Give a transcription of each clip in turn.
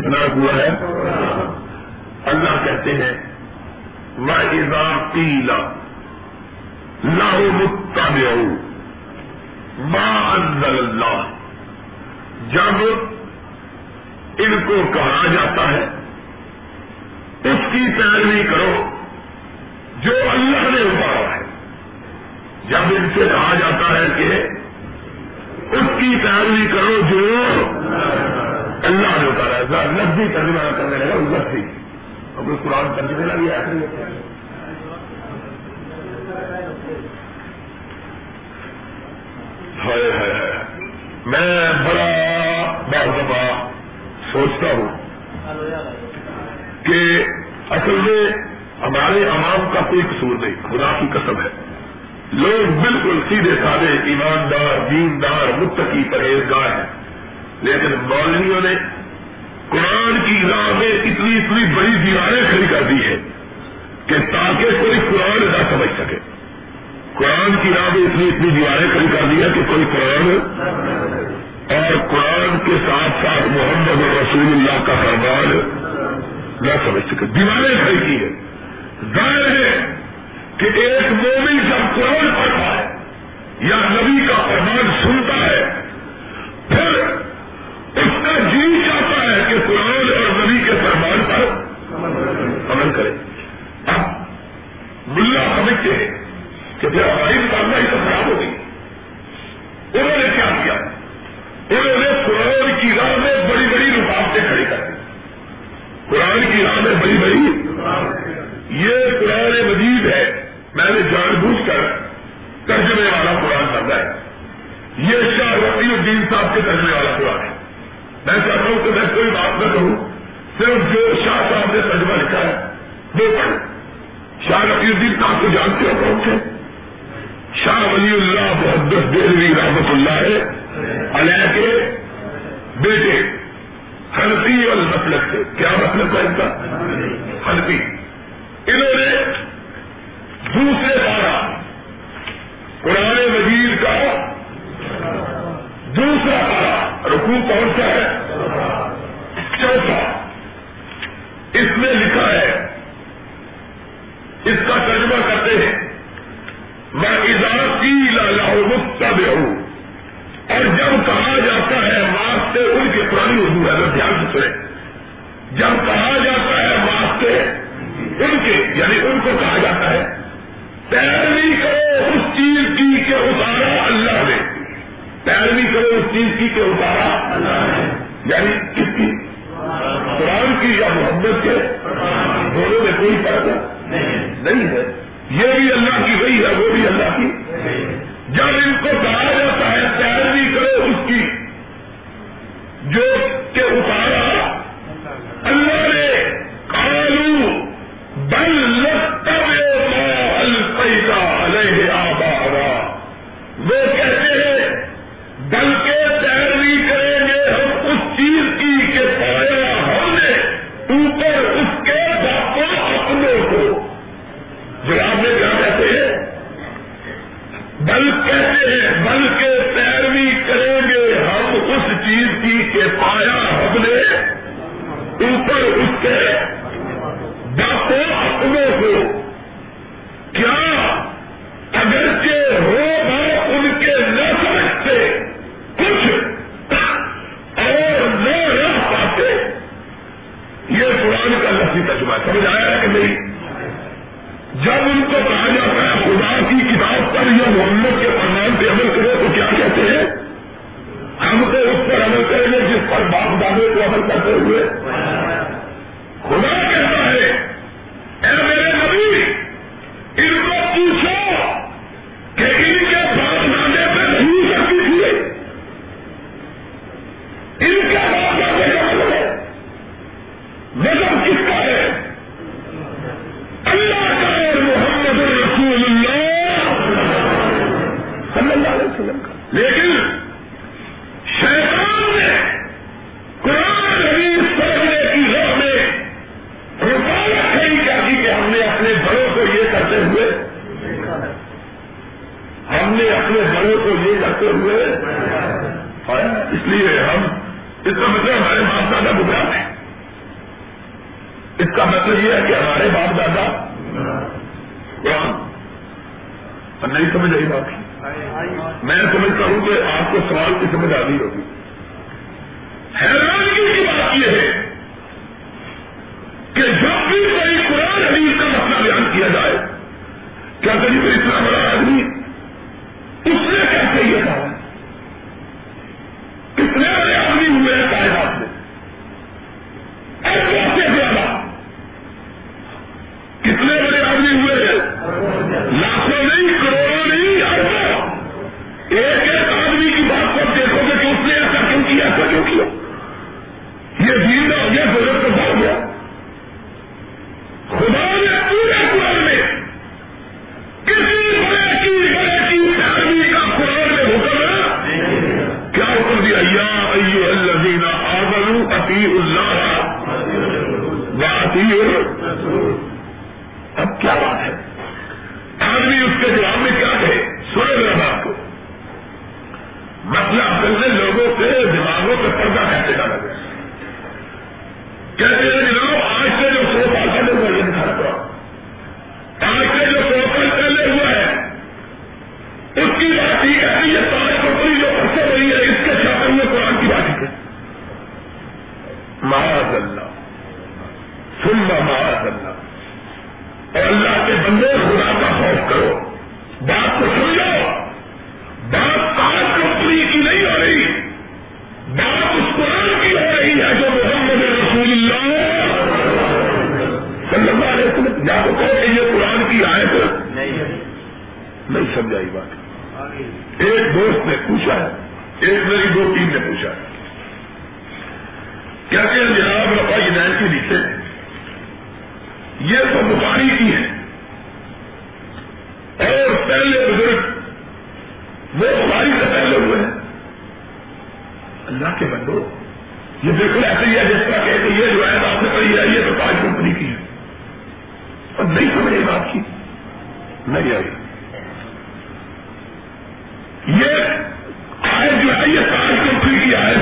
کتنا ہوا ہے؟ اللہ کہتے ہیں وہ پیلا لاہو متبع ما انزل اللہ جب ان کو کہا جاتا ہے، اس کی پیروی کرو جو اللہ نے اتارا ہے۔ جب ان سے کہا جاتا ہے کہ اس کی پیروی کرو جو اللہ نے اتارا ہے لفظی ترجمہ کرنے لگا لفظی اب اس قرآن ترجمے لگی ایسے میں۔ بڑا دفعہ سوچتا ہوں کہ اصل میں ہمارے عوام کا کوئی قصور نہیں، خدا کی قسم ہے۔ لوگ بالکل سیدھے سادے ایماندار، دیندار، متقی پرہیزگار ہیں۔ لیکن مولویوں نے قرآن کی راہ میں اتنی اتنی بڑی دیواریں کھڑی کر دی ہے کہ تاکہ کوئی قرآن نہ سمجھ سکے۔ قرآن کی راہ میں اتنی اتنی دیواریں کھڑی کر دی ہے کہ کوئی قرآن اور قرآن کے ساتھ ساتھ محمد رسول اللہ کا فرمان نہ سمجھ سکے۔ دیواریں کھڑی کی ہے ظاہر ہے کہ ایک مومن جب قرآن پڑھتا ہے یا نبی کا فرمان سنتا ہے، پھر اس کا جی چاہتا ہے کہ قرآن اور نبی کے فرمان پر عمل کرے۔ اب ملا سمجھتے ہیں کہ پھر ہماری سامنا ہی تو خراب ہو گئی انہوں نے کیا کیا؟ انہوں نے قرآن کی راہ میں بڑی بڑی رکاوٹیں کھڑی کر دی۔ قرآن کی راہ میں بڑی بڑی یہ قرآن مجید ہے، میں نے جان بوجھ کر ترجمے والا قرآن کرنا ہے۔ یہ شاہ رفیع الدین صاحب کے ترجمے والا قرآن ہے۔ میں چاہتا ہوں کہ میں کوئی بات نہ کہوں، صرف جو شاہ صاحب نے ترجمہ لکھا ہے، وہ پڑھوں شاہ رفیع الدین صاحب کو جانتے ہو کون سے؟ شاہ ولی اللہ محدث دہلوی رحمت اللہ ہے علیہ کے بیٹے، حنفی اور مطلب سے کیا مطلب ہے ان کا؟ حنفی۔ انہوں نے دوسرے پارا قرآن مجید کا دوسرا پارا رکو کون سا ہے چوتھا اس میں لکھا ہے۔ اس کا ترجمہ کرتے ہیں۔ میں اضافی لاہور تب ہوں اور جب کہا جاتا ہے واسطے ان کی پرانی اردو ہے دھیان سے سنیں۔ جب کہا جاتا ہے واسطے ان کے یعنی ان کو کہا جاتا ہے۔ پیروی کرو اس چیز کی کہ اتارا اللہ نے۔ پیروی کرو اس چیز کی کہ اتارا اللہ نے۔ یعنی کس کی؟ قرآن کی یا محبت کے دونوں میں کوئی فرق نہیں ہے۔ یہ بھی اللہ کی وہی ہے، وہ بھی اللہ کی۔ جب ان کو کہا جاتا ہے، پیروی کرو اس کی۔ جو کہ اتارا، اللہ نے کالو بل علیہ آبا وہ کہتے ہیں، بلکہ پیروی کریں گے ہم اس چیز کی کہ پایا ہم نے اوپر اس کے باپوں اپنوں کو جواب میں کیا کہتے ہیں بل کہتے ہیں بلکہ پیروی کریں گے ہم اس چیز کی کہ پایا ہم نے اوپر اس کے تم نہیں سمجھے بات کی۔ نہیں آئی۔ یہ آئے جو ہے، یہ سارے کی آئے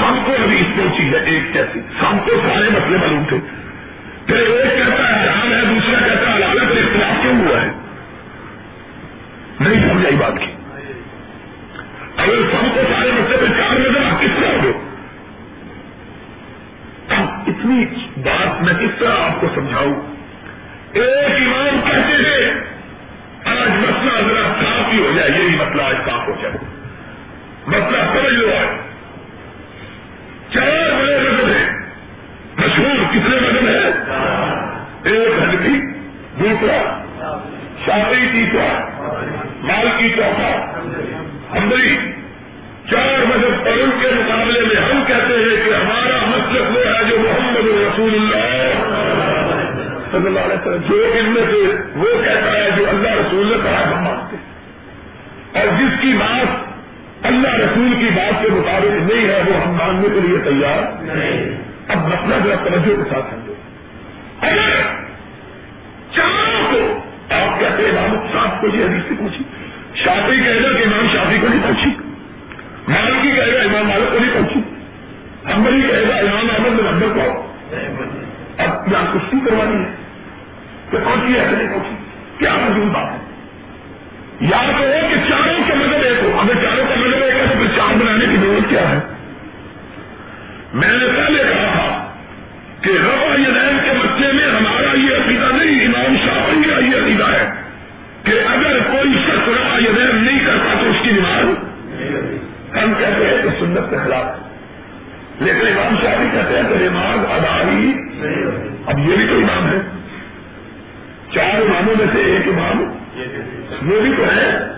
سب کو حدیث پہنچی ہے ایک کیسی سب کو سارے مسئلے معلوم تھے۔ پھر ایک کہتا ہے حرام ہے، دوسرا کہتا ہے عدالت سے اختلاف کیوں ہوا ہے؟ نہیں سمجھائی بات کی۔ اگر سب کو سارے مسئلے پہ چار نظر آپ کس طرح ہو اتنی بات میں کس طرح آپ کو سمجھاؤں؟ ایک امام کہتے ہیں آج مسئلہ ذرا صاف ہی ہو جائے، یہی مسئلہ آج صاف ہو جائے۔ مسئلہ سمجھ لو آج چار بڑے مذہب ہیں کتنے مذہب ہے ایک ہنفی دوسرا شادی تیسرا مال کی چوتھا ہمری چار مذہب اور ان کے مقابلے میں ہم کہتے ہیں کہ ہمارا مسلک وہ ہے جو محمد رسول اللہ صلی اللہ علیہ وسلم، جو ان میں سے وہ کہتا ہے جو اللہ رسول نے کہا ہم مانتے اور جس کی بات اللہ رسول کی بات کے مطابق نہیں ہے، وہ ہم ماننے کے لیے تیار نہیں۔ اب مسئلہ جو توجہ کے ساتھ سمجھو اگر چاروں کو آپ کہتے امام صاحب کو یہ حدیث سے پوچھی شافی کہے گا کہ امام شافی کو نہیں پوچھی مالکی کہے گا امام مالک کو نہیں پوچھی ہمبلی کہے گا امام احمد نمبر کو۔ اب یہاں کشتی کروانی ہے؟ کہ پہنچی ہے نہیں پہنچی کیا مضبوط بات ہے؟ یا تو ہو کہ چاروں کا مدد ایک ہو۔ اگر چاروں کا مدد ایک ہے تو پھر چار بنانے کی ضرورت کیا ہے؟ میں نے پہلے کہا کہ روا یہ کے بچے میں ہمارا یہ عقیدہ نہیں، امام شاہی کا یہ عقیدہ ہے کہ اگر کوئی شخص روا یہ نہیں کرتا تو اس کی نماز ہم کہتے ہیں کہ سنت کے خلاف لیکن امام شاہی کہتے ہیں کہ نماز اداری اب یہ بھی تو امام ہے۔ چار اماموں میں سے ایک امام وہ بھی تو ہے۔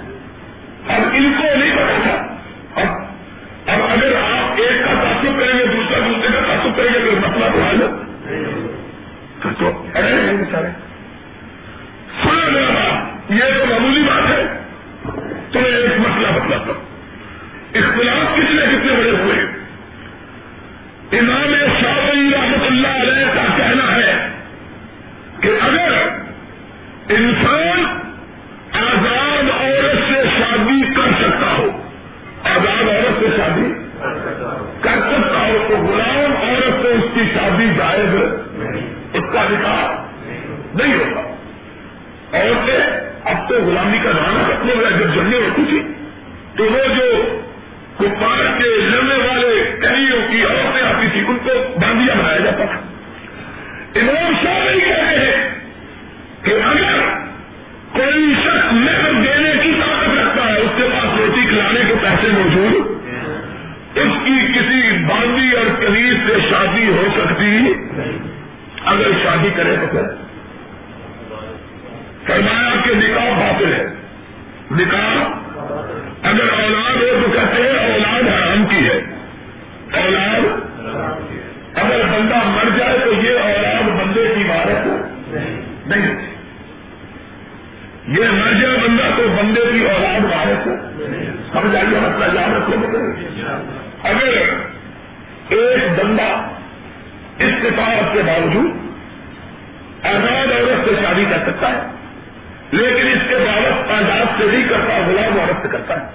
سے نہیں کرتا غلام عورت سے کرتا ہے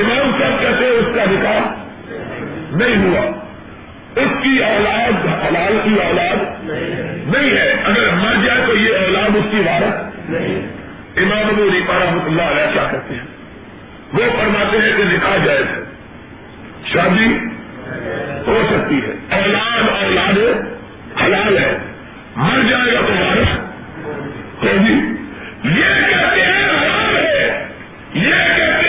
امام صاحب کہتے ہیں اس کا نکاح نہیں ہوا۔ اس کی اولاد، حلال کی اولاد نہیں ہے۔ اگر مر جائے تو یہ اولاد اس کی وارث نہیں امام ابو ریپا رحمۃ اللہ علیہ کیا کرتے ہیں؟ وہ فرماتے ہیں کہ نکاح جائز ہے۔ شادی ہو سکتی ہے۔ اولاد اولاد حلال ہے۔ مر جائے گا تو وارث ہمیں یہ کہتے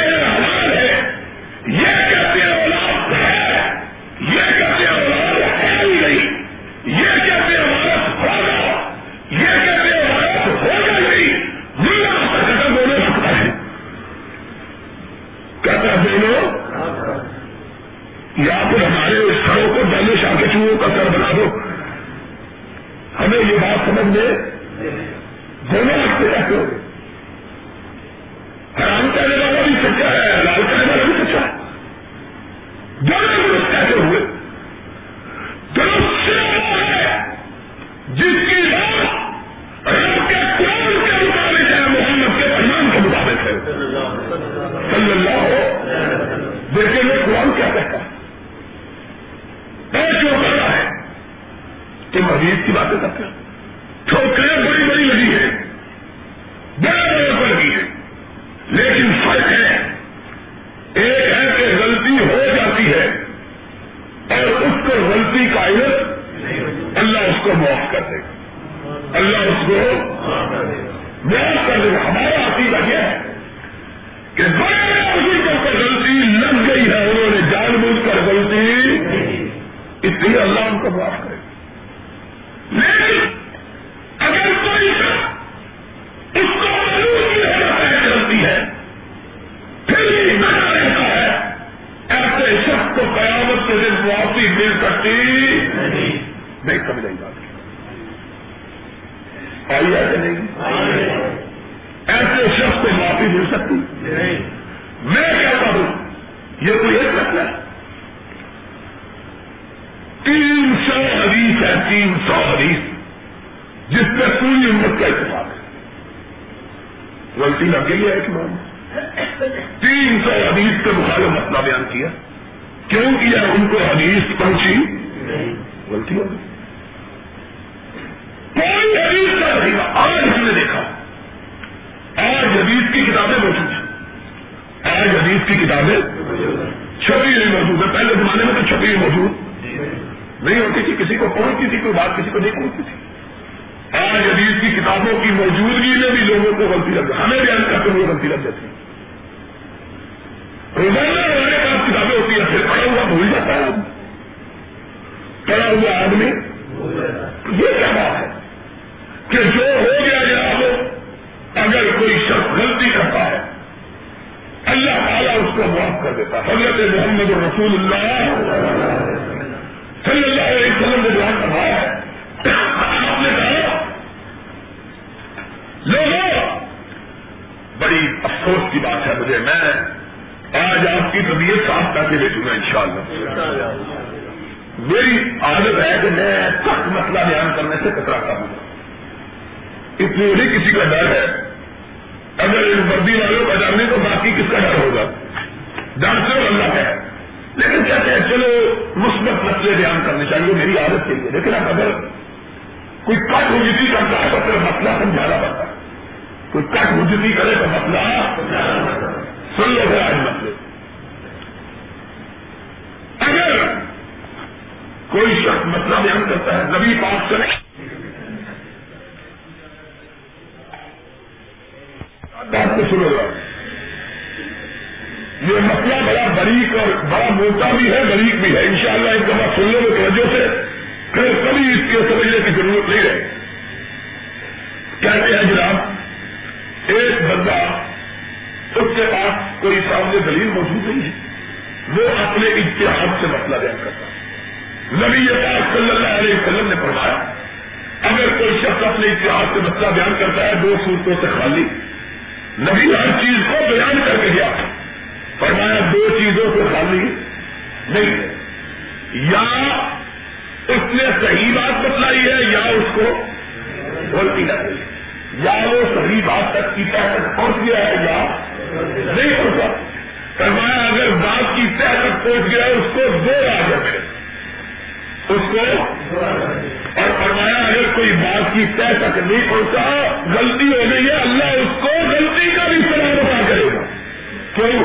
سخت مسئلہ بیان کرنے سے کتراتا ہوں اس لیے کسی کا ڈر ہے۔ اگر ان وردی والوں کا جاننے تو باقی کس کا ڈر ہوگا؟ ڈر اللہ ہے۔ لیکن کہتے ہیں، چلو، مثبت مسئلے بیان کرنے چاہیے میری عادت کے لیے۔ لیکن اب اگر کوئی کٹ ہجتی کرتا ہے تو پھر مسئلہ سمجھانا پڑتا ہے۔ کوئی کٹ ہجتی کرے تو مسئلہ سن لو گیا مسئلے۔ اگر کوئی شخص مطلب مسئلہ بیان کرتا ہے، نبی پاک سے بات کو سنو گا یہ مسئلہ بڑا بریک اور بڑا موٹا بھی ہے، بریک بھی ہے۔ انشاءاللہ ایک دفعہ سننے میں توجہ سے۔ پھر کبھی اس کے سمجھنے کی ضرورت نہیں رہے کہتے ہیں جناب، ایک بندہ، اس کے پاس کوئی سامنے دلیل موجود نہیں ہے۔ وہ اپنے اتحاد سے مسئلہ بیان کرتا ہے۔ نبی پاک صلی اللہ علیہ وسلم نے فرمایا، اگر کوئی شخص اپنے اتحاد سے مسئلہ بیان کرتا ہے، دو صورتوں سے خالی۔ نبی ہر چیز کو بیان کر کے گیا فرمایا، دو چیزوں سے خالی نہیں ہے۔ یا اس نے صحیح بات بتلائی ہے، یا اس کو غلطی لگ گئی یا وہ صحیح بات تک کی تہ تک پہنچ گیا ہے، یا نہیں پہنچا۔ فرمایا، اگر بات کی تہ تک پہنچ گیا ہے، اس کو دو راجت ہے۔ اس کو اور فرمایا، اگر کوئی بات کی تہ تک نہیں پہنچا، غلطی ہو گئی ہے، اللہ اس کو غلطی کا بھی سنا بتا کرے گا۔ کیوں؟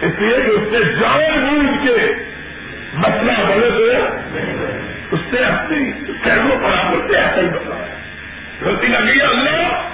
اس لیے کہ اس سے جان بوجھ کے مسئلہ بڑے تو اس سے اپنی کہوں پر آپ سے ایسا ہی مسئلہ ہے غلطی لگی ہے اللہ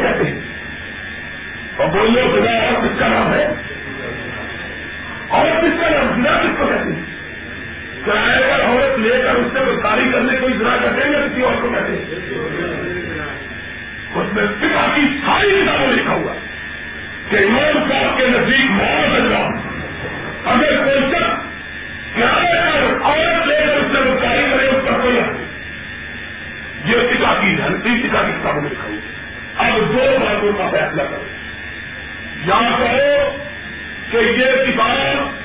کو کہتے ہیں اور بولو ضلع اور کس کا نام ہے؟ اور کس کا نام؟ ضلع کس کو کہتے ہیں؟ کرایہ پر عورت لے کر اس سے کاری کرنے کوئی ذرا کرتے ہیں یا کسی اور کو کہتے ہیں؟ اس میں پتا کی ساری کتابوں میں لکھا ہوا کہ امام صاحب کے نزدیک بہت اچھا اگر کوئی شخص کرایہ پر عورت لے کر اس سے کاری کرے، اس پر کوئی یہ ٹکا کی ہنسی ٹکا کی کتابوں میں لکھا ہوا دو باتوں کا فیصلہ کرو۔ یا کہو کہ یہ کتاب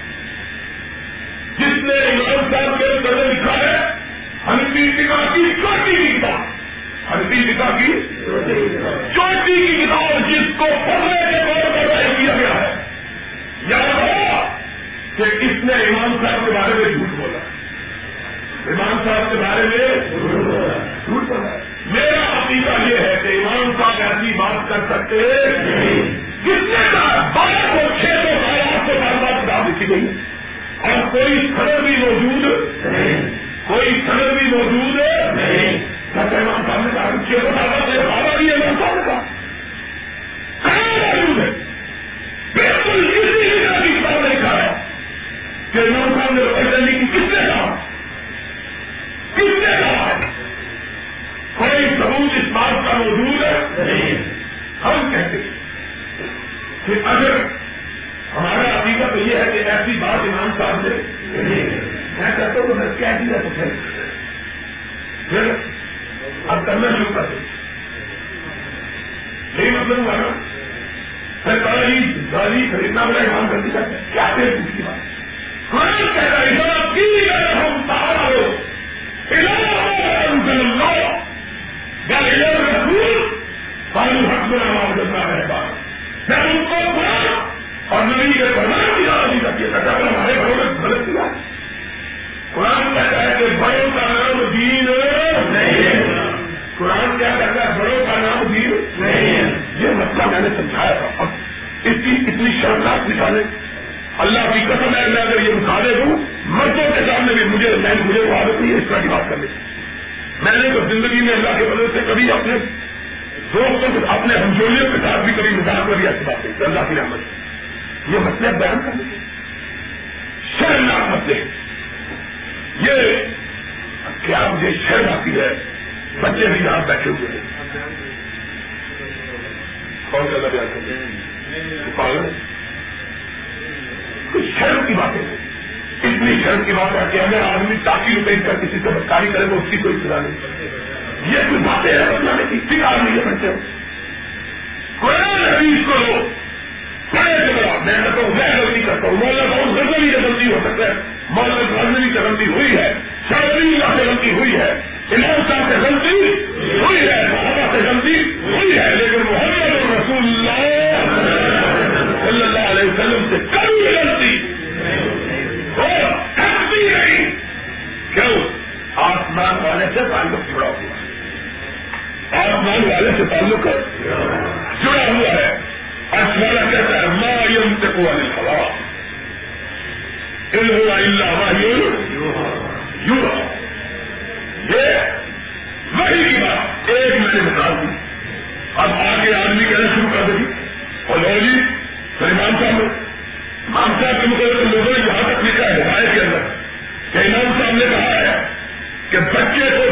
جس نے امام صاحب کے اندر لکھا ہے ہنسی ٹکا کی چوٹی کی کتاب۔ ہنسی ٹکا کی چوٹی کی کتاب جس کو پڑھنے کے طور پر ظاہر کیا گیا ہے۔ یاد ہوا کہ اس نے امام صاحب کے بارے میں جھوٹ بولا۔ امام صاحب کے بارے میں جھوٹ بولا۔ میرا عقیدہ یہ ہے کہ امام صاحب ایسی بات کر سکتے کس نے کہا، بارہ کو چھ سو سال آٹھ سو سال بعد کتاب لکھی گئی اور کوئی سڑک بھی موجود کوئی سڑک بھی موجود نہیں۔ امام صاحب نے کہا چھ سو سال بعد بابا بھی امام صاحب نے کہا۔ موجود ہے؟ بالکل اسی جگہ کی کتاب نے لکھا ہے کہ امام صاحب نے پڑھنے کی کس نے کہا؟ کس نے کہا؟ کوئی ثبوت اس بات کا موجود ہے؟ نہیں. ہم کہتے ہیں کہ اگر ہمارا عقیدہ تو یہ ہے کہ ایسی بات امام صاحب نے میں کہتا ہوں میں کیا دیا تو پھر پھر اب کرنا شروع کر دیں. یہی مطلب ہوا نا؟ سرکاری گاڑی خریدنا بڑا کام کر دیا کیا کی بات؟ قرآن کہتا ہے ہم سہارا ہو. میں نے سمجھایا تھا۔ اتنی اتنی شرمناک مثالیں۔ اللہ کی قسم ہے، میں اگر یہ مثالیں دوں، مردوں کے سامنے بھی مجھے میں مجھے وہ عادت نہیں ہے اس طرح کی بات کرنے کی۔ میں نے تو زندگی میں اللہ کے وجہ سے کبھی اپنے دوستوں کے اپنے ہمجولیوں کے ساتھ بھی کبھی مذاق میں بھی ایسی بات نہیں اللہ کی رحمت یہ مسئلے بیان کرنے کے شرمناک مسئلے یہ کیا مجھے شرم آتی ہے؟ بچے بھی یہاں بیٹھے ہوئے ہیں۔ کون سا بیان کرتے ہیں کچھ شرم کی باتیں۔ اتنی شرم کی بات ہے کہ اگر آدمی تاکہ روپے کر کسی سے بدکاری کرے تو اس کی کوئی سزا نہیں۔ یہ کچھ باتیں ہیں بتانے کی۔ ٹھیک آدمی ہے بچے ہو قرآن حدیث کو لو بڑے سے بڑا میں کہتا ہوں میں غلطی کرتا ہوں۔ مولا بہت غلطی سے غلطی ہو سکتا ہے۔ مولا غلطی سے غلطی ہوئی ہے۔ شاعری اللہ سے غلطی ہوئی ہے۔ امام صاحب سے غلطی ہوئی ہے۔ صحابہ سے غلطی ہوئی ہے۔ لیکن محمد اللہ صلی اللہ علیہ وسلم سے کبھی غلطی اور کبھی نہیں کیوں؟ آسمان والے سے تعلق جڑا ہوا آسمان والے سے تعلق جڑا ہوا ہے۔ آسمان کہتا ہے، ما یم تکو علی خلا علم اللہ یو یہ امام کے مقابلے لوگوں نے یہاں تک لکھا ہے، ہمارے کے اندر۔ کہ امام صاحب نے کہا ہے کہ بچے کو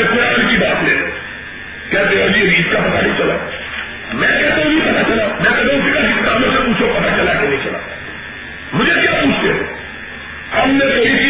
یہ قرآن کی بات لے کہتے ہیں ابھی عید کا پتا نہیں چلا۔ میں کہتا ہوں نہیں پتا چلا۔ میں کہتا ہوں فکر کتابوں سے پوچھو پتا چلا کہ نہیں چلا۔ مجھے کیا پوچھتے ہو ہم نے تو اسی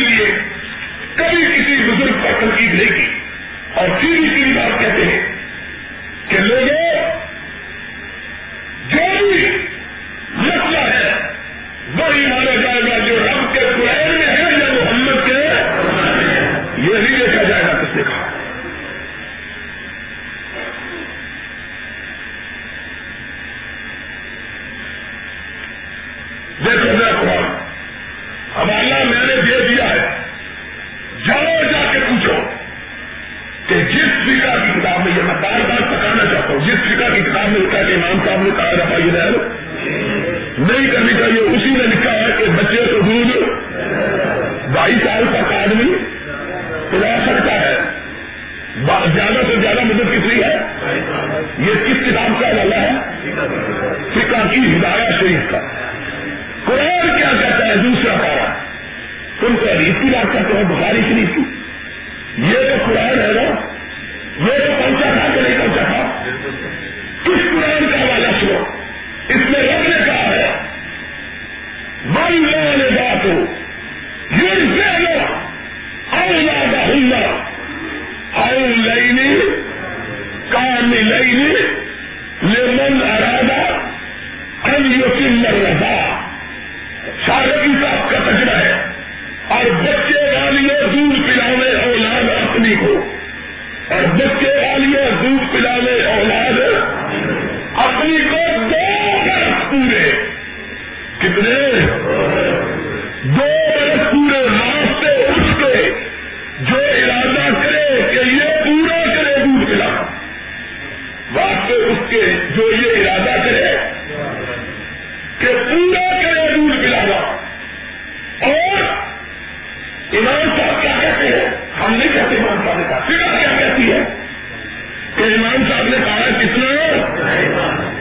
امام صاحب نے کہا کتنا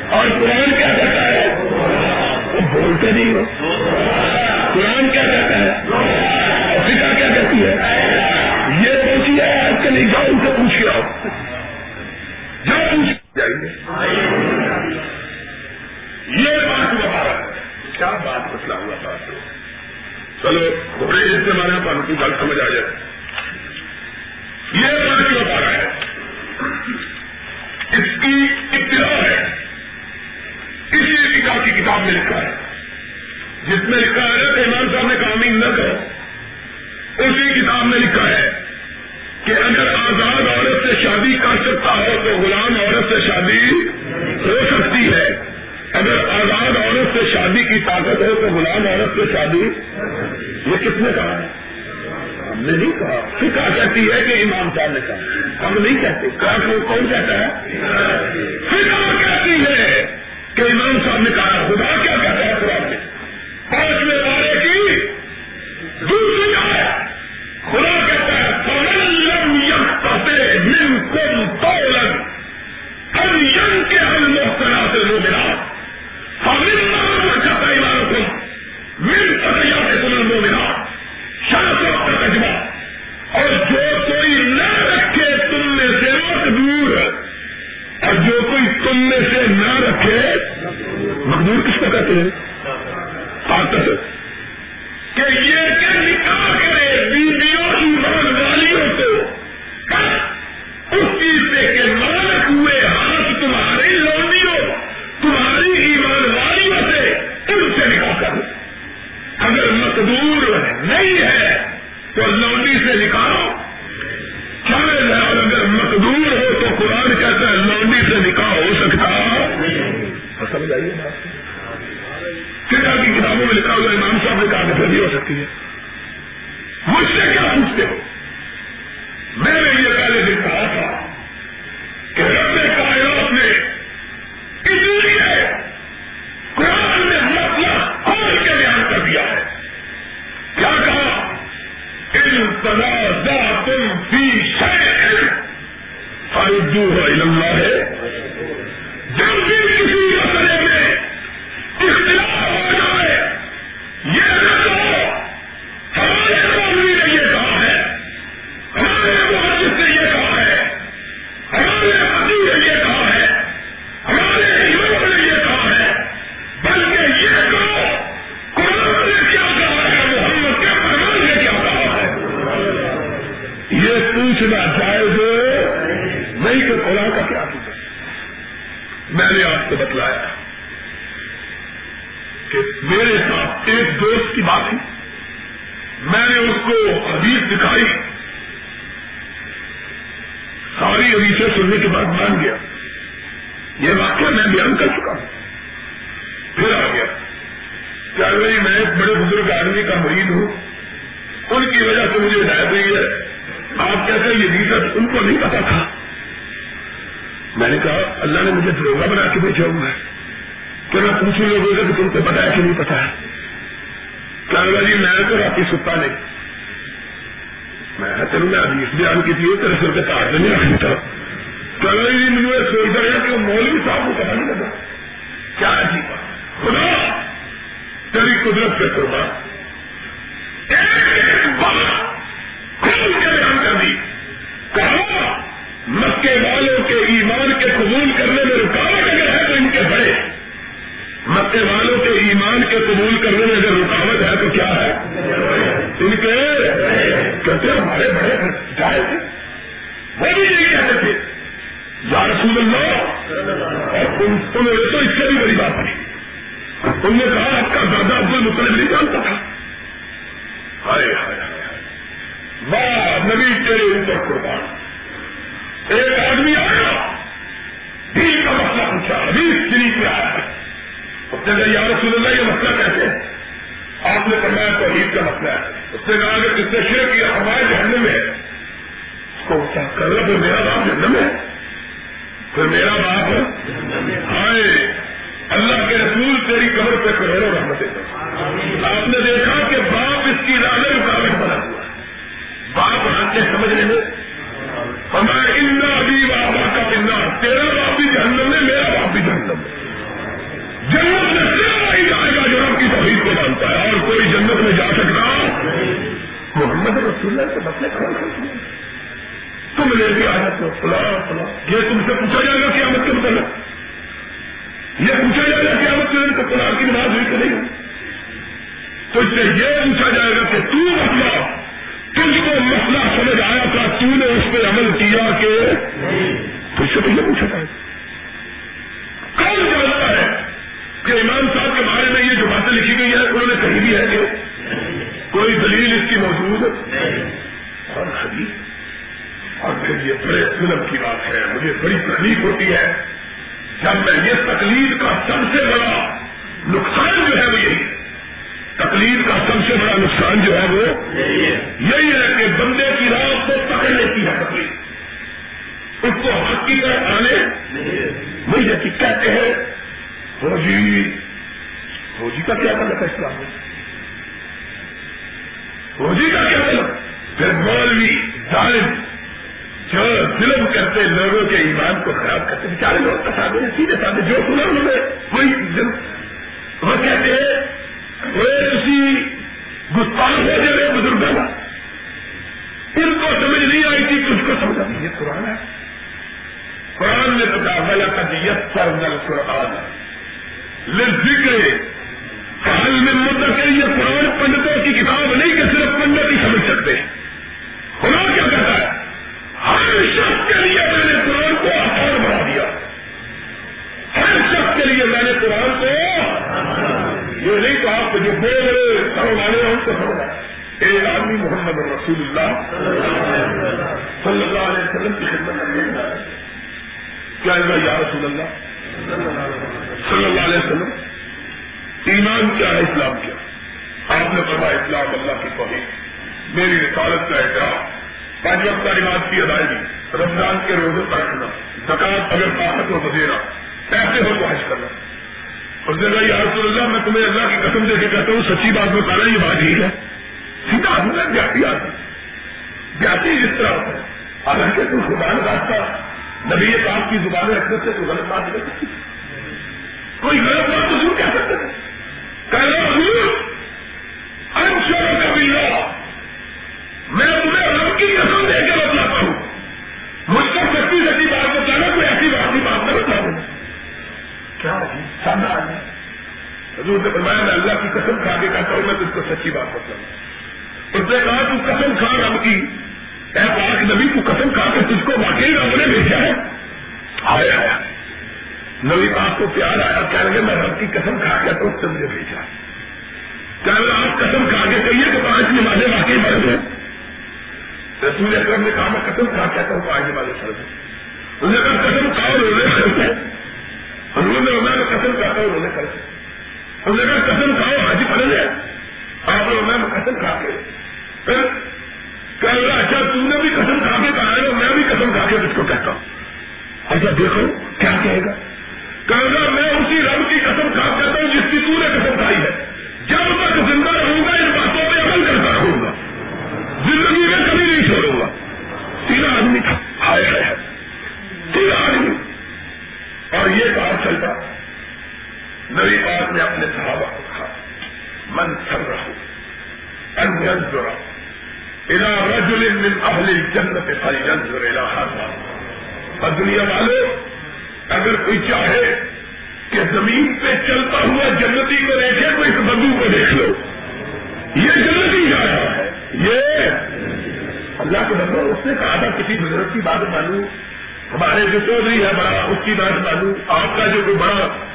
اور قرآن کیا کہتا ہے؟ وہ بولتے نہیں ہو۔ قرآن کیا کہتا ہے؟ اور فکر کیا کہتی ہے؟ یہ پوچھیے، آج کے نہیں جاؤ ان سے پوچھیے آؤ جاؤ پوچھ جائیے یہ بات بتا رہا ہے۔ کیا بات مسئلہ ہوا تھا؟ چلو تھوڑے اس کے بارے میں کی بات سمجھ آ جائے۔ یہ بات کیوں بتا رہا ہے۔ اس کی ابتدا ہے کتاب کی کتاب میں لکھا ہے۔ جس میں لکھا ہے کہ امام صاحب نے کامین نہ کرو۔ اسی کتاب میں لکھا ہے کہ اگر آزاد عورت سے شادی کر سکتا ہو تو غلام عورت سے شادی ہو سکتی ہے۔ اگر آزاد عورت سے شادی کی طاقت ہو تو غلام عورت سے شادی۔ یہ کس نے کہا ہے؟ نہیں کہا۔ فکا کہتی ہے کہ امام صاحب نے کہا۔ ہم نہیں کہتے۔ کہا کون کہتا ہے؟ فکا کہتی ہے کہ امام صاحب نے کہا، خدا کیا کہتا ہے قرآن میں؟ پانچویں بارے کی دوسری آئے خدا کہتا ہے من کم تولن ہم ین کے ہم مختلف سے لوگ ہم سے نہ رکھے، مقدور کس کو کہتے ہیں؟ طاقت کہ یہ کہ نکاح کرے بیویوں، ایمان والیوں کو اس چیز سے کہ مالک ہوئے ہاتھ تمہاری لونڈیوں، تمہاری ایمان والیوں سے ان سے نکاح کرو اگر مقدور نہیں ہے تو لونڈی سے نکالو۔ ہوتی ہے۔ جی میں تو رات ستا نہیں۔ میں چلو میں ابھی اس بیان کی تھی تیرے سر کے کاٹ نہیں رکھنی تھا۔ کیا جی مجھے سوچتا رہا کہ مولوی صاحب کو پتا نہیں لگا۔ کیا عجیب خدا، تیری قدرت سے قربان۔ کے بیان مکے والوں کے ایمان کے قبول کرنے میں رکاوٹ اگر ہے تو ان کے بڑے۔ مکے والوں کے ایمان کے قبول کرنے میں کرتے ہمارے بڑے جائے تھے وہ بھی لے کے تھے، یا رسول اللہ، اور تمہیں تو اس سے بھی بڑی بات ہے۔ تم نے کہا، آپ کا دادا عبد مطلب نہیں جانتا تھا۔ ہائے ہائے واہ، نبی تیرے اوپر قربان۔ ایک آدمی آیا دل کا مسئلہ پوچھا ابھی کے میں آیا ہے۔ اس نے کہا، یا رسول اللہ، یہ مسئلہ کیسے ہے؟ آپ نے فرمایا تو توحید کا مسئلہ ہے۔ اس نے کہا کہ کس نے شیر کیا، ہمارے جہنم میں ہے۔ اس کو کر رہا پھر میرا باپ جہنم ہے۔ پھر میرا باپ آئے۔ اللہ کے رسول تیری قبر پہ کروڑوں رحمت آپ نے دیکھا کہ باپ اس کی راہ رکاوٹ بنا ہوا باپ آتے سمجھنے میں۔ ہمارے اندا ابھی بابا کا پنڈا تیرا باپ جنت میں صرف وہی جائے گا جو آپ کی توحید کو مانتا ہے، اور کوئی جنت میں جا سکتا محمد رسول اللہ سے مسئلے کھڑا تم لے کے آ جاتے ہو فلاں فلاں یہ تم سے پوچھا جائے گا قیامت کے متعلق یہ پوچھا جائے گا کہ آپ تو قرآن کی نماز ہوئی کہ نہیں تو اس سے یہ پوچھا جائے گا کہ تو مسئلہ، تجھ کو مسئلہ سمجھ آیا تھا، تو نے اس پہ عمل کیا کہ تو اس سے تو یہ پوچھا جائے گا کون جانتا ہے کہ امام صاحب کے بارے میں یہ جو باتیں لکھی گئی ہیں انہوں نے کہی بھی ہے کہ کوئی دلیل اس کی موجود اور حدیث اور پھر یہ بڑے فلم کی بات ہے مجھے بڑی تکلیف ہوتی ہے میں یہ تکلیف کا سب سے بڑا نقصان جو ہے وہ یہی تکلیف کا سب سے بڑا نقصان جو ہے وہ یہی ہے۔ کہ بندے کی راہ کو پکڑ لیتی ہے تکلیف اس کو حق کی طرف آنے وہی ہے کہ کہتے ہیں فوجی فوجی کا کیا مطلب ہے اسلام میں؟ فوجی کا کیا مطلب؟ پھر مولوی ظالم جو ظلم کرتے لوگوں کے ایمان کو خراب کرتے بیچارے لوگ کساتے سیدھے سادے جو سنا انہوں نے وہی وہ کہتے ہیں، وہ اسی گستاخ ہو جائے بزرگوں کا۔ ان کو سمجھ نہیں آئی تھی کہ اس کو سمجھا۔ یہ قرآن ہے۔ قرآن نے تو کہا غلط ہے یس نل قرآن ذکر حل میں مدت ہے یہ قرآن پنڈتوں کی کتاب نہیں کہ صرف پنڈت ہی سمجھ سکتے۔ ہیں خدا کیا کہتا ہے ہر شخص کے لیے میں نے قرآن کو آسان بنا دیا۔ ہر شخص کے لیے میں نے قرآن کو یہ نہیں کہا کہ جو بڑے بڑے سر والے ہیں ان کو سمجھا ایک آدمی محمد رسول اللہ صلی اللہ علیہ وسلم کی خدمت کرنے کیا یا رسول اللہ؟ صلی اللہ علیہ وسلم۔ ایمان کیا ہے؟ اسلام کیا۔ آپ نے فرمایا اسلام اللہ کی توحید۔ میری رسالت کا احترام پانچ وقت نماز کی ادائیگی، رمضان کے روزے پر رکھنا زکات اگر طاقت ہو تو دینا، پیسے ہو تو حج کرنا۔ اس نے کہا، یا رسول اللہ، میں تمہیں اللہ کی قسم دے کے کہتا ہوں، سچی بات بتا رہا یہ بات ٹھیک ہے۔ سیدھا آدمی جاتی آتی جاتی جس طرح ہوتا ہے۔ حالانکہ تم زبان راستہ، نبی پاک کی زبان رکھنے سے تو غلط بات نہیں کوئی غلط بات تو ضرور کہہ سکتے ہیں۔ کہنا حضور انشور حضور نے فرمایا، میں اللہ کی قسم کھا کے کہتا ہوں، میں تجھ کو سچی بات بتاؤں اس نے کہا، تو قسم کھا رب کی۔ اے پاک نبی کو قسم کھا کے تجھ کو واقعی رب نے بھیجا ہے۔ آیا آیا نبی پاک کو پیار آیا کہہ لگے، میں رب کی قسم کھا کے تو اس سے مجھے بھیجا کہہ لگا آپ قسم کھا کے کہیے کہ پانچ نمازیں واقعی بڑھ گئے رسول اکرم نے کہا، میں قسم کھا کہتا ہوں آج والے سر انہوں نے کہا، قسم کھاؤ رونے کرتے انہوں نے میں قسم کھاتا ہوں رونے کرتے انہوں نے کہا، قسم کھاؤ، حاجی پڑھ لیا آپ نے میں قسم کھا کے. پھر کہ اچھا تم نے بھی قسم کھا کے کہا ہے میں بھی قسم کھا کے اس کو کہتا ہوں. اچھا دیکھو کیا کہے گا۔ کہ میں اسی رب کی قسم کھا کہتا ہوں جس کی تو نے قسم کھائی ہے۔ جب تک زندہ رہوں گا، ان باتوں پہ عمل کرتا رہوں گا۔ زندگی میں کبھی نہیں چھوڑوں گا۔ تین آدمی تھا آئے ہے۔ تین آدمی۔ اور یہ کہا چلتا۔ نبی پاک نے اپنے صحابہ کو کہا، من سر رہو انجر الا رجل من اہل جنت فلینظر الى هذا. اور دنیا والوں اگر کوئی چاہے کہ زمین پہ چلتا ہوا جنتی کو دیکھے، تو اس بدو کو دیکھ لو۔ یہ جنتی جا رہا ہے۔ یہ اللہ کے بندو اس نے کہا تھا، کسی بزرگ کی بات مانو، ہمارے جو چودھری ہے، بڑا اس کی بات مانو، آپ کا جو کوئی بڑا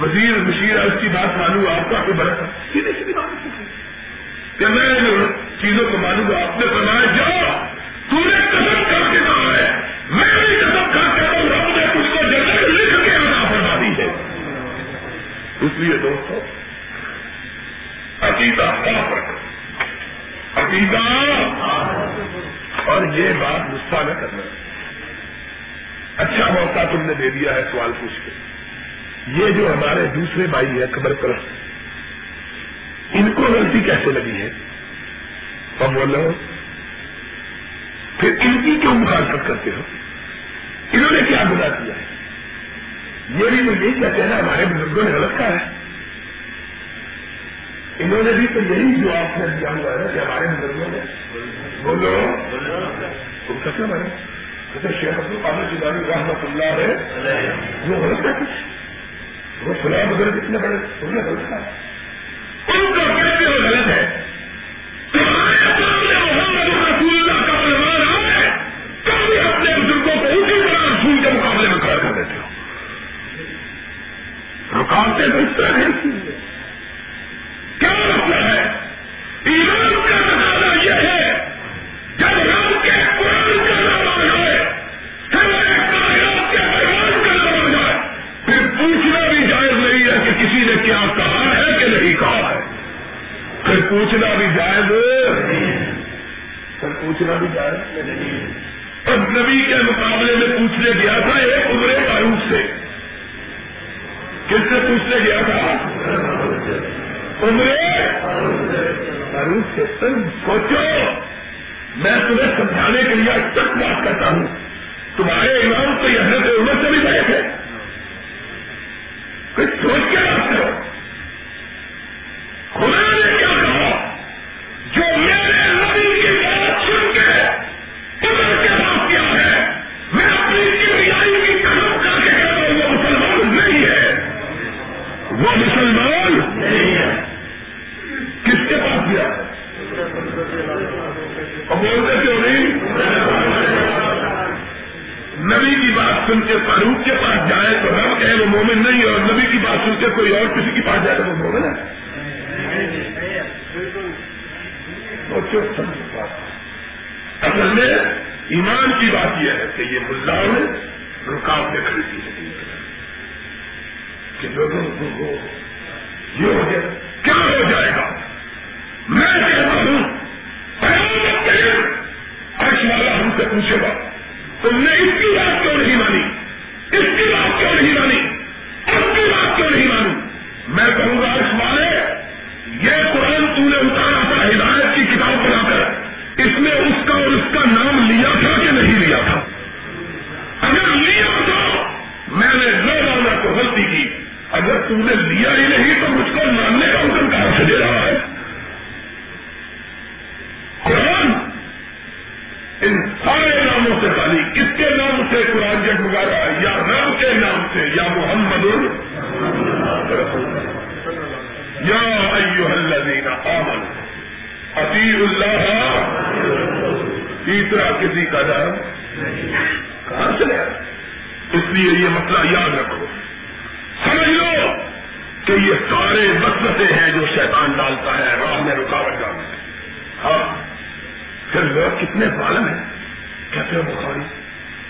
وزیر مشیر ہے اس کی بات مانوں آپ کا کوئی بڑا سیدھے سیدھی بات کہ میں جو چیزوں کو مانوں گا آپ نے فرمایا، جاؤ تم نے قدم کر کے نہ ہے۔ میں بھی قدم کر کے آؤں رب نے تجھ کو جگہ لکھ کے ادا فرما دی ہے۔ اس لیے دوستو، عقیدہ صاف رکھو۔ عقیدہ۔ اور یہ بات غصہ نہ کرنا۔ اچھا موقع تم نے دے دیا ہے سوال پوچھ کے۔ یہ جو ہمارے دوسرے بھائی ہے خبر پرست ان کو غلطی کیسے لگی ہے؟ اب بولو پھر ان کی کیوں مخالفت کرتے ہو؟ انہوں نے کیا گنا کیا ہے؟ یہ بھی تو یہی کہتے ہیں ہمارے بزرگوں نے غلط کہا ہے۔ انہوں نے بھی تو یہی جو آپ نے دیا ہوا ہے کہ ہمارے بزرگوں نے۔ بولو۔ تم کیسے بنے جیسے شیخ عبد القادر جیلانی رحمت اللہ ہے وہ غلط ہے کچھ وہ فلاح بزرگ کتنے بڑے انہوں نے غلط ان کا کہتے ہو غلط ہے۔ رکاوٹیں تو اس طرح نہیں کیا مطلب ہے؟ ایمان پوچھنا بھی جائز پھر پوچھنا بھی جائز اب نبی کے مقابلے میں پوچھنے گیا تھا ایک عمرے فاروق سے۔ کس سے پوچھنے گیا تھا؟ عمرے فاروق سے۔ تم سوچو میں تمہیں سمجھانے کے لیے تک بات کرتا ہوں۔ تمہارے امام تو یہ حضرت عمر سے بھی گئے تھے۔ کچھ سوچ کے بات کی کے کوئی اور کسی کے پاس جائے تو وہ مومن ہے اصل میں ایمان کی بات یہ ہے کہ یہ ملاؤں نے رکاوٹیں خریدی ہے۔ کہ لوگوں کو ہو یہ ہو جائے، کیا ہو جائے گا؟ میں کہتا ہوں عرش والا ہم سے پوچھے گا، تم نے اس کی نے لیا ہی نہیں تو مجھ کو ماننے کا حکم کہاں سے دے رہا ہے؟ قرآن! ان سارے ناموں سے خالی کس کے نام سے قرآن جگمگا رہا ہے یا رب کے نام سے، یا محمد یا ایوہ الذین آمن عطی اللہ تیسرا کسی کا نام۔ کہاں سے اس لیے یہ مسئلہ یاد رکھو۔ سمجھ لو! کہ یہ سارے مسلسے ہیں جو شیطان ڈالتا ہے، راہ میں رکاوٹ ڈالتا ہے۔ ہاں پھر لوگ کتنے ظالم ہیں؟ کہتے ہیں بخاری۔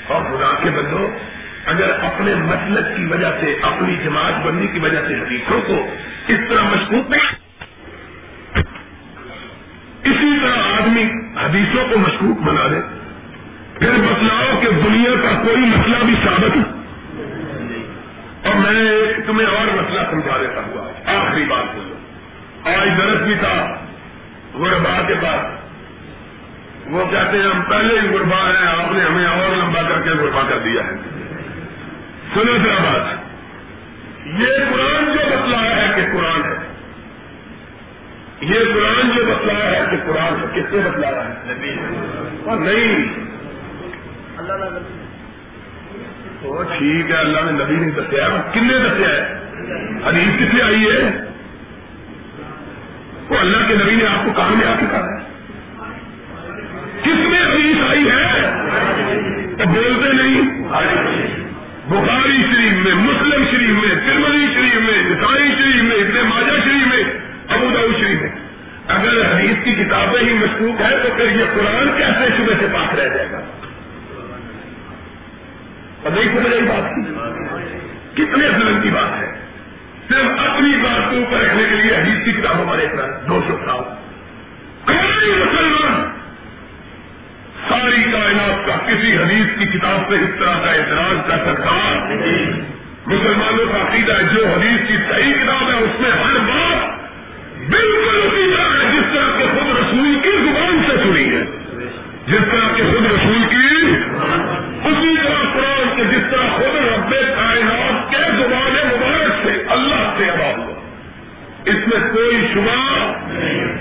اور خدا کے بندو، اگر اپنے مسلک کی وجہ سے، اپنی جماعت بندی کی وجہ سے حدیثوں کو اس طرح مشکوک نہیں اسی طرح آدمی حدیثوں کو مشکوک بنا دے پھر مسئلہ کہ دنیا کا کوئی مسئلہ بھی ثابت اور میں ایک تمہیں اور مسئلہ سمجھا دیتا ہوا آخری بات بولو۔ آج درس بھی تھا غربا کے پاس۔ وہ کہتے ہیں، ہم پہلے ہی غربا ہیں، آپ نے ہمیں اور لمبا کر کے غربا کر دیا ہے۔ سنو ذرا بات۔ یہ قرآن جو بتلایا ہے کہ قرآن ہے۔ یہ قرآن جو بتلایا ہے کہ قرآن ہے، کس نے بتلایا ہے؟ اور نہیں۔ تو ٹھیک ہے، اللہ نے نبی نے دسیا کن دسیا ہے؟ حدیث کس سے آئی ہے؟ وہ اللہ کے نبی نے آپ کو کہاں میں آ کہا ہے؟ کس میں حدیث آئی ہے؟ تو بولتے نہیں۔ بخاری شریف میں، مسلم شریف میں ترمنی شریف میں عیسائی شریف میں، ابن ماجہ شریف میں، ابو داؤ شریف میں۔ اگر حدیث کی کتابیں ہی مشکوک ہے تو پھر یہ قرآن کیسے شبہ سے پاک رہ جائے گا؟ اور نہیں سمجھ بات کتنے ظلم کی بات ہے؟ صرف اپنی بات کو اوپر رکھنے کے لیے حدیث کی کتاب ہمارے اتنا دو سو سال کوئی مسلمان! ساری کائنات کا کسی حدیث کی کتاب سے اس طرح کا اعتراض کر سکتا مسلمانوں کا عقیدہ ہے، جو حدیث کی صحیح کتاب ہے، اس میں ہر بات بالکل اسی طرح ہے جس طرح کے خود رسول کی زبان سے سنی ہے۔ جس طرح کے خود رسول کی اسی طرح قرآن کے جس طرح خود رب کائنات کے زبان مبارک سے اللہ سے ادا ہوا اس میں کوئی شبہ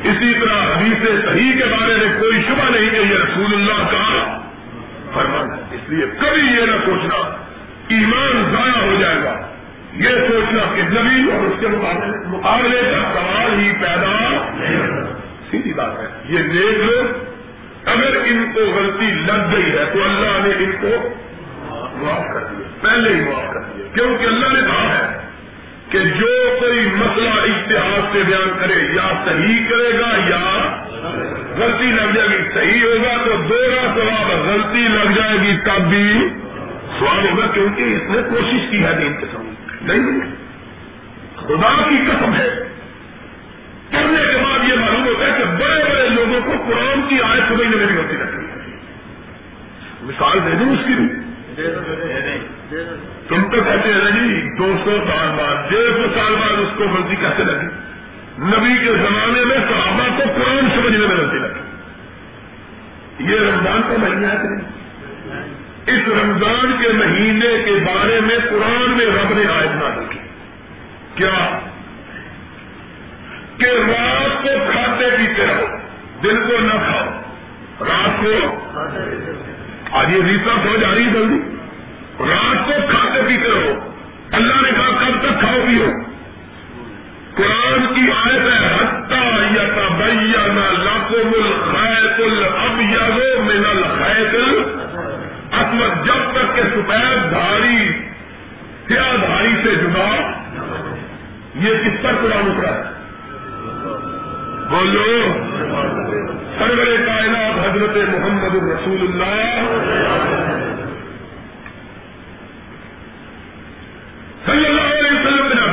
اسی طرح حدیث صحیح کے بارے میں کوئی شبہ نہیں کہ یہ رسول اللہ کا فرمان ہے۔ اس لیے کبھی یہ نہ سوچنا ایمان ضائع ہو جائے گا۔ یہ سوچنا کہ نبی اور اس کے مقابلے کا سوال ہی پیدا سیدھی بات ہے۔ یہ دیکھ لو، اگر ان کو غلطی لگ گئی ہے تو اللہ نے ان کو معاف کر دیا۔ پہلے ہی معاف کر دیا۔ کیونکہ اللہ نے کہا ہے کہ جو کوئی مسئلہ اشتہار سے بیان کرے، یا صحیح کرے گا یا غلطی لگ جائے گی، صحیح ہوگا تو دو سواب غلطی لگ جائے گی، تب بھی سوال ہوگا کیونکہ اس نے کوشش کی ہے دین کے نہیں خدا کی قسم ہے۔ کرنے کے بعد یہ معلوم ہوتا ہے کہ بڑے بڑے لوگوں کو قرآن کی آئے سمجھنے میں بھی غلطی لگتی ہے مثال دے دوں اس کی بھی۔ تم تو کہتے ہیں جی دو سو سال بعد ڈیڑھ سو سال بعد اس کو غلطی کیسے لگی نبی کے زمانے میں صحابہ کو قرآن سمجھنے میں غلطی لگی۔ یہ رمضان کا مہینہ ہے اس رمضان کے مہینے کے بارے میں قرآن میں رب نے آئے نہ رکھی کیا؟ کہ رات کو کھاتے پیتے رہو دن کو نہ کھاؤ رات کو آج یہ ریتا ہو جا رہی ہے جلدی۔ رات کو کھاتے پیتے رہو۔ اللہ نے کہا، کب تک کھاؤ پی ہو قرآن کی آیت ہے ہتھا یا بھیا نہ لاکھوں مل خیت اب یا من الخیت اصمت جب تک کہ سفید دھاری، سیاہ دھاری سے جدا، یہ کس پر قرآن اترا ہے؟ بولو۔ سرور کائنات حضرت محمد الرسول اللہ صلی اللہ علیہ وسلم بنا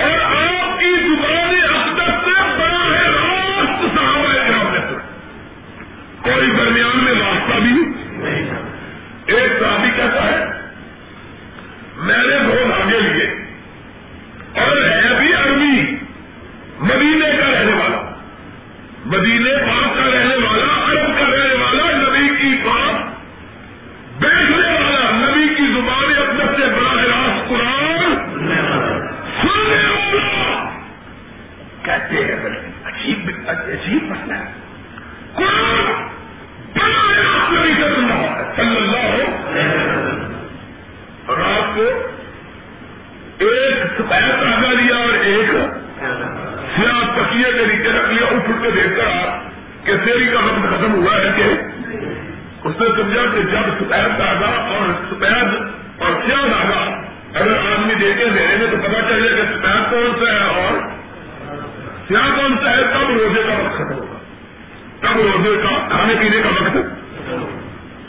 اور آپ کی زبان اقدس سے بڑا ہے راست صحابہ کرام نے کوئی درمیان میں واسطہ بھی ایک صحابی کہتا ہے میں نے دو دھاگے لیے اور ہے بھی عربی مدینے کا رہنے والا مدینے پاک کا رہنے والا عرب کا رہنے والا نبی کی بات بیٹھنے والا نبی کی زبان اپنے سے براہ راست قرآن سننے والا کہتے ہیں عجیب عجیب مسئلہ ہے قرآن براہ راست نبی سے سن رہا ہے صلی اللہ ہو رات کو ایک سفید دھاگا لیا اور ایک سیاہ تکیے کے نیچے رکھ لیا اٹھ اٹھ کے دیکھ کر آپ کہ تیری کا وقت ختم ہوا ہے کہ اس نے سمجھا کہ جب سفید دھاگا اور سفید اور سیاہ دھاگا اگر آدمی دیکھے میرے میں تو پتا چل جائے کہ سفید کون سا ہے اور سیاہ کون سا ہے تب روزے کا وقت ختم ہوگا تب روزے کا کھانے پینے کا وقت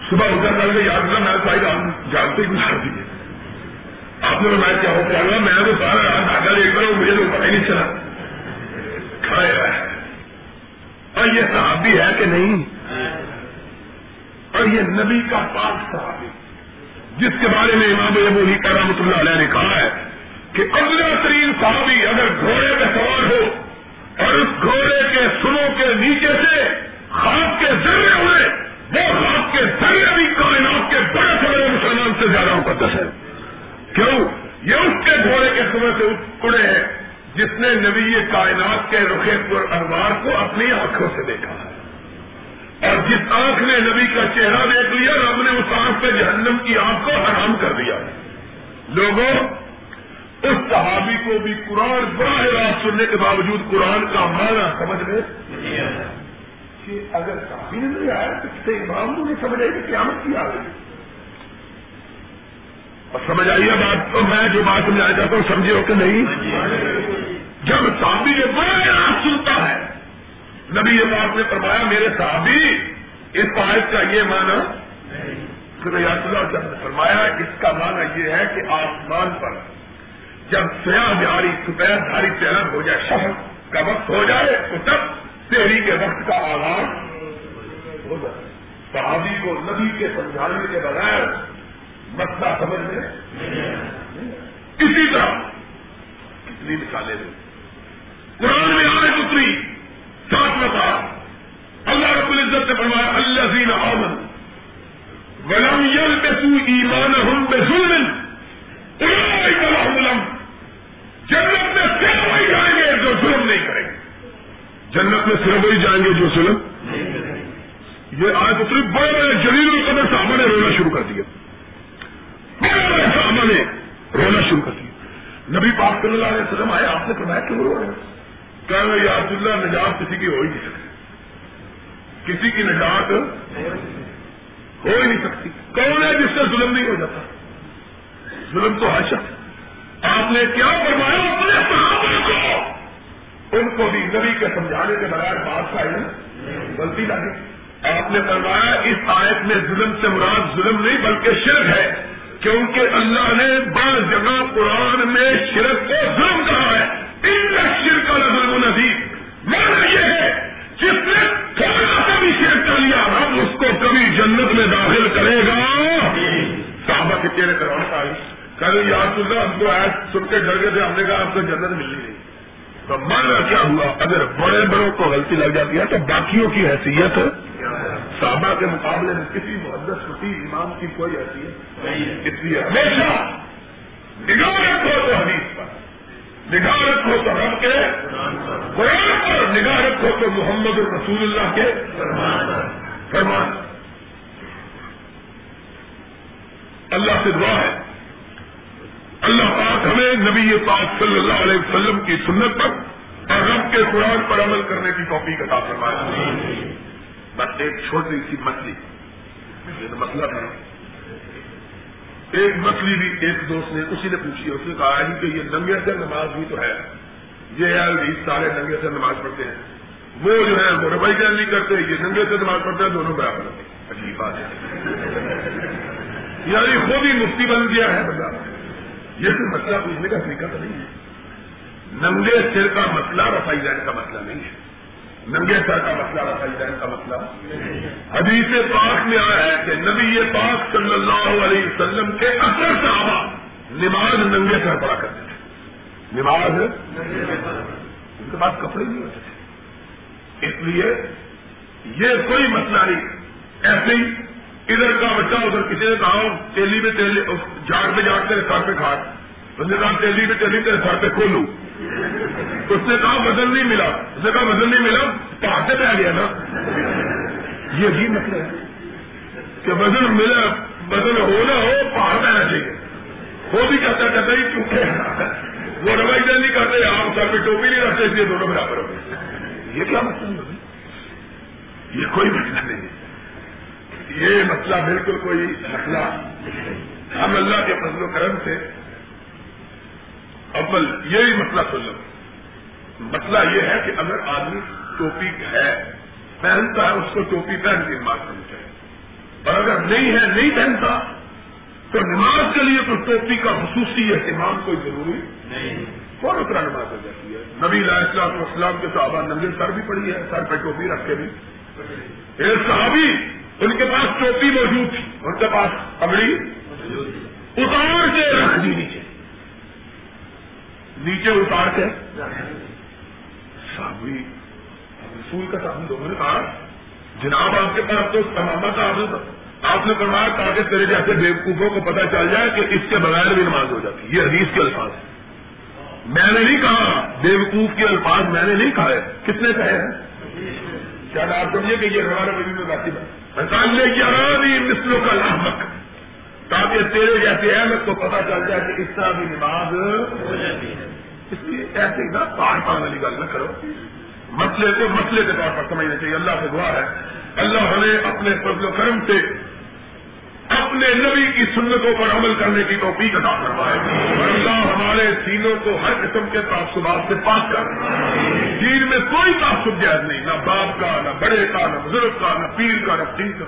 صبح اٹھا کر کے یاد کرنا میں شاید آپ جانتے ہی گزار آپ نے میں کیا ہو پڑا میں تو سارا رات لے کر مجھے تو پتہ ہی نہیں چلا۔ رہے۔ اور یہ صحابی ہے کہ نہیں؟ اور یہ نبی کا پاک صحابی، جس کے بارے میں امام ابو ہی رحمۃ اللہ علیہ نے کہا ہے کہ ابلا ترین صحابی اگر گھوڑے پہ سوار ہو اور اس گھوڑے کے سنوں کے نیچے سے خواب کے ذریعے ہوئے، وہ خواب کے ذریعے بھی کائنات کے بڑے سے سے زیادہ مقدس ہے۔ کیوں؟ یہ اس کے گھوڑے کے سمے سے اڑے ہیں جس نے نبی کائنات کے رخے پر انوار کو اپنی آنکھوں سے دیکھا۔ ہے اور جس آنکھ نے نبی کا چہرہ دیکھ لیا، رب نے اس آنکھ پہ جہنم کی آنکھ کو حرام کر دیا۔ لوگوں، اس صحابی کو بھی قرآن براہ راست سننے کے باوجود قرآن کا معنی سمجھ میں کہ اگر صحابی نے نہیں آیا تو کسی امام کو نہیں سمجھ آئی کہ قیامت کی آ گئی سمجھ آئیے بات؟ تو میں جو بات سمجھانا چاہتا ہوں، سمجھے ہو کہ نہیں؟ جب صحابی نے بڑا سنتا ہے، نبی یہ بات نے فرمایا، میرے صحابی، اس آیت کا یہ مانا جب فرمایا، اس کا مانا یہ ہے کہ آسمان پر جب سیاہ جاری سفید دھاری چہر ہو جائے شہر کا وقت ہو جائے، تو تب تحری کے وقت کا آغاز ہو جائے۔ صحابی کو نبی کے سمجھانے کے بغیر مسئلہ سمجھ میں اسی طرح کتنی مثالیں دیں قرآن میں آئے اتری ساتھ بتا اللہ رب العزت سے فرمایا اللہ زین آمن ولم یل بے سو ایمان ہم بے ظلم جنت میں صرف وہی جائیں گے جو ظلم نہیں کریں گے۔ جنت میں صرف وہی جائیں گے جو ظلم یہ آج اتری، بڑے بڑے جلیل القدر صاحبہ نے رونا شروع کر دیا۔ بڑے نے رونا شروع کر دیا۔ نبی پاک صلی اللہ علیہ وسلم آئے، آپ نے فرمایا کیوں رو رہے ہیں۔ کہ یا عبد اللہ نجات کسی کی ہو ہی نہیں سکتی۔ کسی کی نجات ہو ہی نہیں سکتی۔ کون ہے جس سے ظلم نہیں ہو جاتا؟ ظلم تو ہر شخص۔ آپ نے کیا فرمایا؟ اپنے صحابہ کو۔ ان کو بھی نبی کے سمجھانے کے بغیر بات کا علم غلطی لگی۔ آپ نے فرمایا، اس آیت میں ظلم سے مراد ظلم نہیں، بلکہ شرک ہے۔ کیونکہ اللہ نے بعض جگہ قرآن میں شرک کو ظلم کہا ہے۔ ان کا شرک کا ظلم نزیب مانا یہ ہے، جس نے تھوڑا سا بھی شرک کر لیا ہم اس کو کبھی جنت میں داخل کرے گا۔ صحابہ کے چہرے کروانا آئی۔ کل یاد اللہ، ہم کو آج سن کے ڈر گئے تھے، ہم نے کہا، آپ کو جنت ملنی نہیں تو مانا کیا ہوا؟ اگر بڑے بڑوں کو غلطی لگ جاتی ہے، تو باقیوں کی حیثیت صحابہ کے مقابلے میں کسی محدث کسی امام کی کوئی حیثیت نہیں ہے۔ اس لیے ہمیشہ نگاہ رکھو تو حدیث پر۔ نگاہ رکھو تو رب کے۔ قرآن پر نگاہ رکھو تو محمد رسول اللہ کے۔ فرمان۔ اللہ سے دعا ہے۔ اللہ پاک ہمیں نبی پاک صلی اللہ علیہ وسلم کی سنت پر اور رب کے قرآن پر عمل کرنے کی توفیق عطا فرمائے۔ بس ایک چھوٹی سی مچھلی یہ مطلب ہے۔ ایک مچھلی بھی ایک دوست نے اسی نے پوچھی اس نے کہا کہ یہ ننگے سے نماز بھی تو ہے۔ یہ ہے سارے ننگے سے نماز پڑھتے ہیں۔ وہ جو ہے، وہ ربائی جان نہیں کرتے، یہ ننگے سے نماز پڑھتے ہیں، دونوں برابر عجیب بات ہے۔ یعنی خود ہی مفتی بن گیا ہے بندہ۔ یہ کوئی مسئلہ پوچھنے کا طریقہ تو نہیں ہے۔ ننگے سر کا مسئلہ، رفائی جان کا مسئلہ نہیں ہے۔ ننگے سر کا مسئلہ رفائی جان کا مسئلہ۔ حدیث پاک میں آیا ہے کہ نبی پاک صلی اللہ علیہ وسلم کے اثر صحابہ نماز ننگے سر پڑا کرتے تھے۔ نماز ان کے پاس کپڑے نہیں ہوتے تھے۔ اس لیے یہ کوئی مسئلہ نہیں۔ ایسے ہی ادھر کا بچہ ادھر کسی نے کہا تیلی میں تیلی جھاڑ پہ جھاڑ تیرے سر پہ کھاٹ اس نے کہا میں تیرے سر پہ کھولوں۔ اس نے کہا، وزن نہیں ملا۔ اس نے کہا، وزن نہیں ملا پہاڑے پہ آ گیا نا۔ یہ بھی مسئلہ ہے کہ وزن ملا، وزن ہو نہ ہو، پہاڑ پہنا چاہیے وہ بھی کہتا کہتا ہی چونکہ وہ روائی دہ نہیں کرتے، آپ سر پہ ٹوپی نہیں رکھتے، اس لیے دونوں برابر ہو گئے۔ یہ کیا مسئلہ یہ کوئی مسئلہ نہیں ہے۔ یہ مسئلہ بالکل کوئی مسئلہ ہم اللہ کے فضل و کرم سے اول یہی مسئلہ سن لو۔ مسئلہ یہ ہے کہ اگر آدمی ٹوپی ہے، پہنتا ہے، اس کو ٹوپی پہن کے نماز کرنی چاہیے۔ اور اگر نہیں ہے، نہیں پہنتا، تو نماز کے لیے تو ٹوپی کا خصوصی اہتمام کوئی ضروری نہیں۔ کون اتنا نماز ہو جاتی ہے؟ نبی علیہ السلام اسلام کے صحابہ ننگے سر بھی پڑی ہے، سر پہ ٹوپی رکھ کے بھی۔ ایک صحابی ان کے پاس ٹوپی موجود تھی، ان کے پاس پگڑی اتار کے رکھ دی نیچے۔ نیچے اتار کے صابری رسول کا صاحب لوگوں نے کہا جناب آپ کے پاس تو تمام کا آپ نے فرمایا تاکہ تیرے جیسے بیوقوفوں کو پتا چل جائے کہ اس کے بغیر بھی نماز ہو جاتی۔ یہ حدیث کے الفاظ ہیں۔ میں نے نہیں کہا بیوقوف کے الفاظ میں نے نہیں کہا کس نے کہے ہیں؟ کیا آپ سمجھے کہ یہ ہمارے مجھے میں باقی بات یارانی مسلوں کا لاحق تاکہ تیرے جیسے احمد کو پتا چل جائے کہ اس طرح بھی نماز ہو جاتی ہے۔ اس لیے ایسے ہی پار پان والی گل نہ کرو۔ مسئلے کو مسئلے کے طور پر سمجھنا چاہیے۔ اللہ سے دعا ہے۔ اللہ ہمیں اپنے فضل و کرم سے اپنے نبی کی سنتوں پر عمل کرنے کی توفیق عطا کروائے اللہ ہمارے سینوں کو ہر قسم کے تعصبات سے پاک کر دین میں کوئی تعصب جائز نہیں، نہ باپ کا، نہ بڑے کا، نہ بزرگ کا، نہ پیر کا، نہ پیر کا۔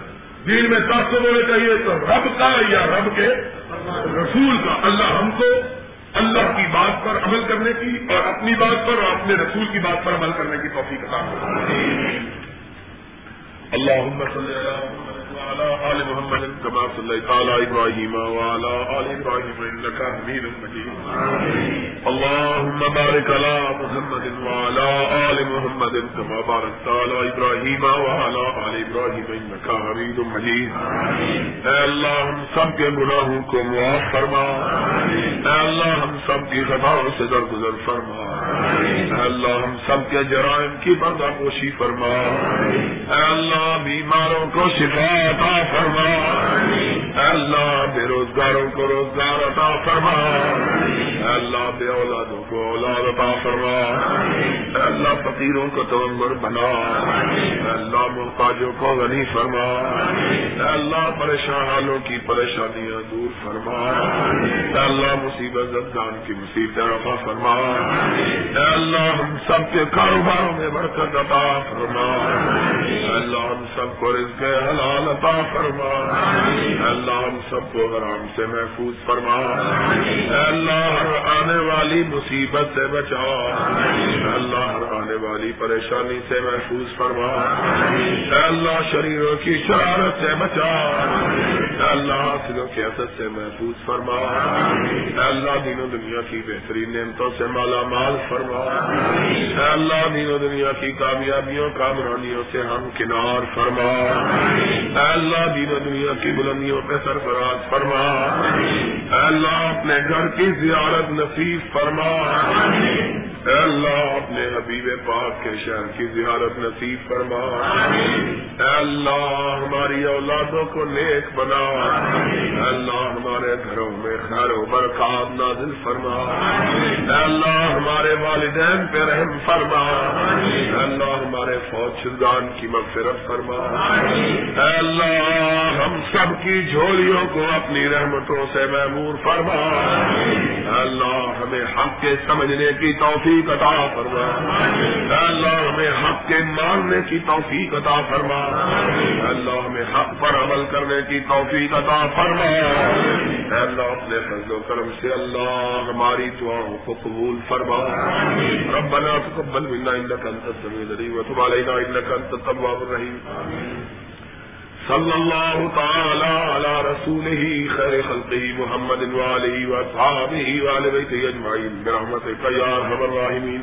دین میں تعصب ہونے چاہیے تو رب کا یا رب کے رسول کا۔ اللہ ہم کو اللہ کی بات پر عمل کرنے کی اور اپنی بات پر اور اپنے رسول کی بات پر عمل کرنے کی توفیق عطا اللہ وعلى آل محمد كما صليت على إبراهيم وعلى آل إبراهيم إنك حميد مجيد. اللهم بارك على محمد وعلى آل محمد كما باركت على إبراهيم وعلى آل إبراهيم إنك حميد مجيد. اے اللہ، ہم سب کے گناہوں کو معاف فرما۔ اے اللہ، ہم سب کی خطاؤں سے درگزر فرما۔ اے اللہ، ہم سب کے جرائم کی پردہ پوشی فرما۔ اے اللہ، بیماروں کو شفا عطا فرما۔ اللہ بے روزگاروں کو روزگار عطا فرما۔ اللہ بے اولادوں کو اولاد عطا فرما۔ اللہ فقیروں کو تمبر بنا۔ اللہ محتاجوں کو غنی فرما۔ اللہ پریشان حالوں کی پریشانیاں دور فرما۔ اللہ مصیبت زدان کی مصیبت رفا فرما۔ اللہ ہم سب کے کاروباروں میں برکت عطا فرما۔ اللہ ہم سب کو رزق حلال عطا فرما۔ اللہ ہم سب کو حرام سے محفوظ فرما۔ اللہ ہر آنے والی مصیبت سے بچا۔ اللہ ہر آنے والی پریشانی سے محفوظ فرما۔ اللہ شریروں کی شرارت سے بچا۔ اللہ حاصلوں کی حسد سے محفوظ فرما۔ اللہ دین و دنیا کی بہترین نعمتوں سے مالا مال فرما۔ اللہ دین و دنیا کی کامیابیوں کامرانیوں سے ہم کنار فرما۔ اللہ دین و دنیا کی بلندیوں پہ سرفراز فرما۔ اللہ اپنے گھر کی زیارت نصیب فرما۔ اے اللہ اپنے حبیب پاک کے شہر کی زیارت نصیب فرما۔ اے اللہ ہماری اولادوں کو نیک بنا۔ اے اللہ ہمارے گھروں میں خیر و برکات نازل فرما۔ اے اللہ ہمارے والدین پہ رحم فرما۔ اے اللہ ہمارے فوج شدگان کی مغفرت فرما۔ اے اللہ ہم سب کی جھولیوں کو اپنی رحمتوں سے محمور فرما۔ اے اللہ ہمیں حق کے سمجھنے کی توفیق توفیق عطا فرما۔ اللہ ہمیں حق کے ماننے کی توفیق عطا فرما۔ اللہ ہمیں حق پر عمل کرنے کی توفیق عطا فرما۔ اللہ اپنے فضل و کرم سے اللہ ہماری دعاؤں کو قبول فرما۔ ربنا تقبل منا انك انت السميع العليم وتب علينا انك انت التواب الرحيم صلى الله تعالى على رسوله خير خلقه محمد وعليه وأصحابه وعلى بيته أجمعين برحمتك يا أرحم الراحمين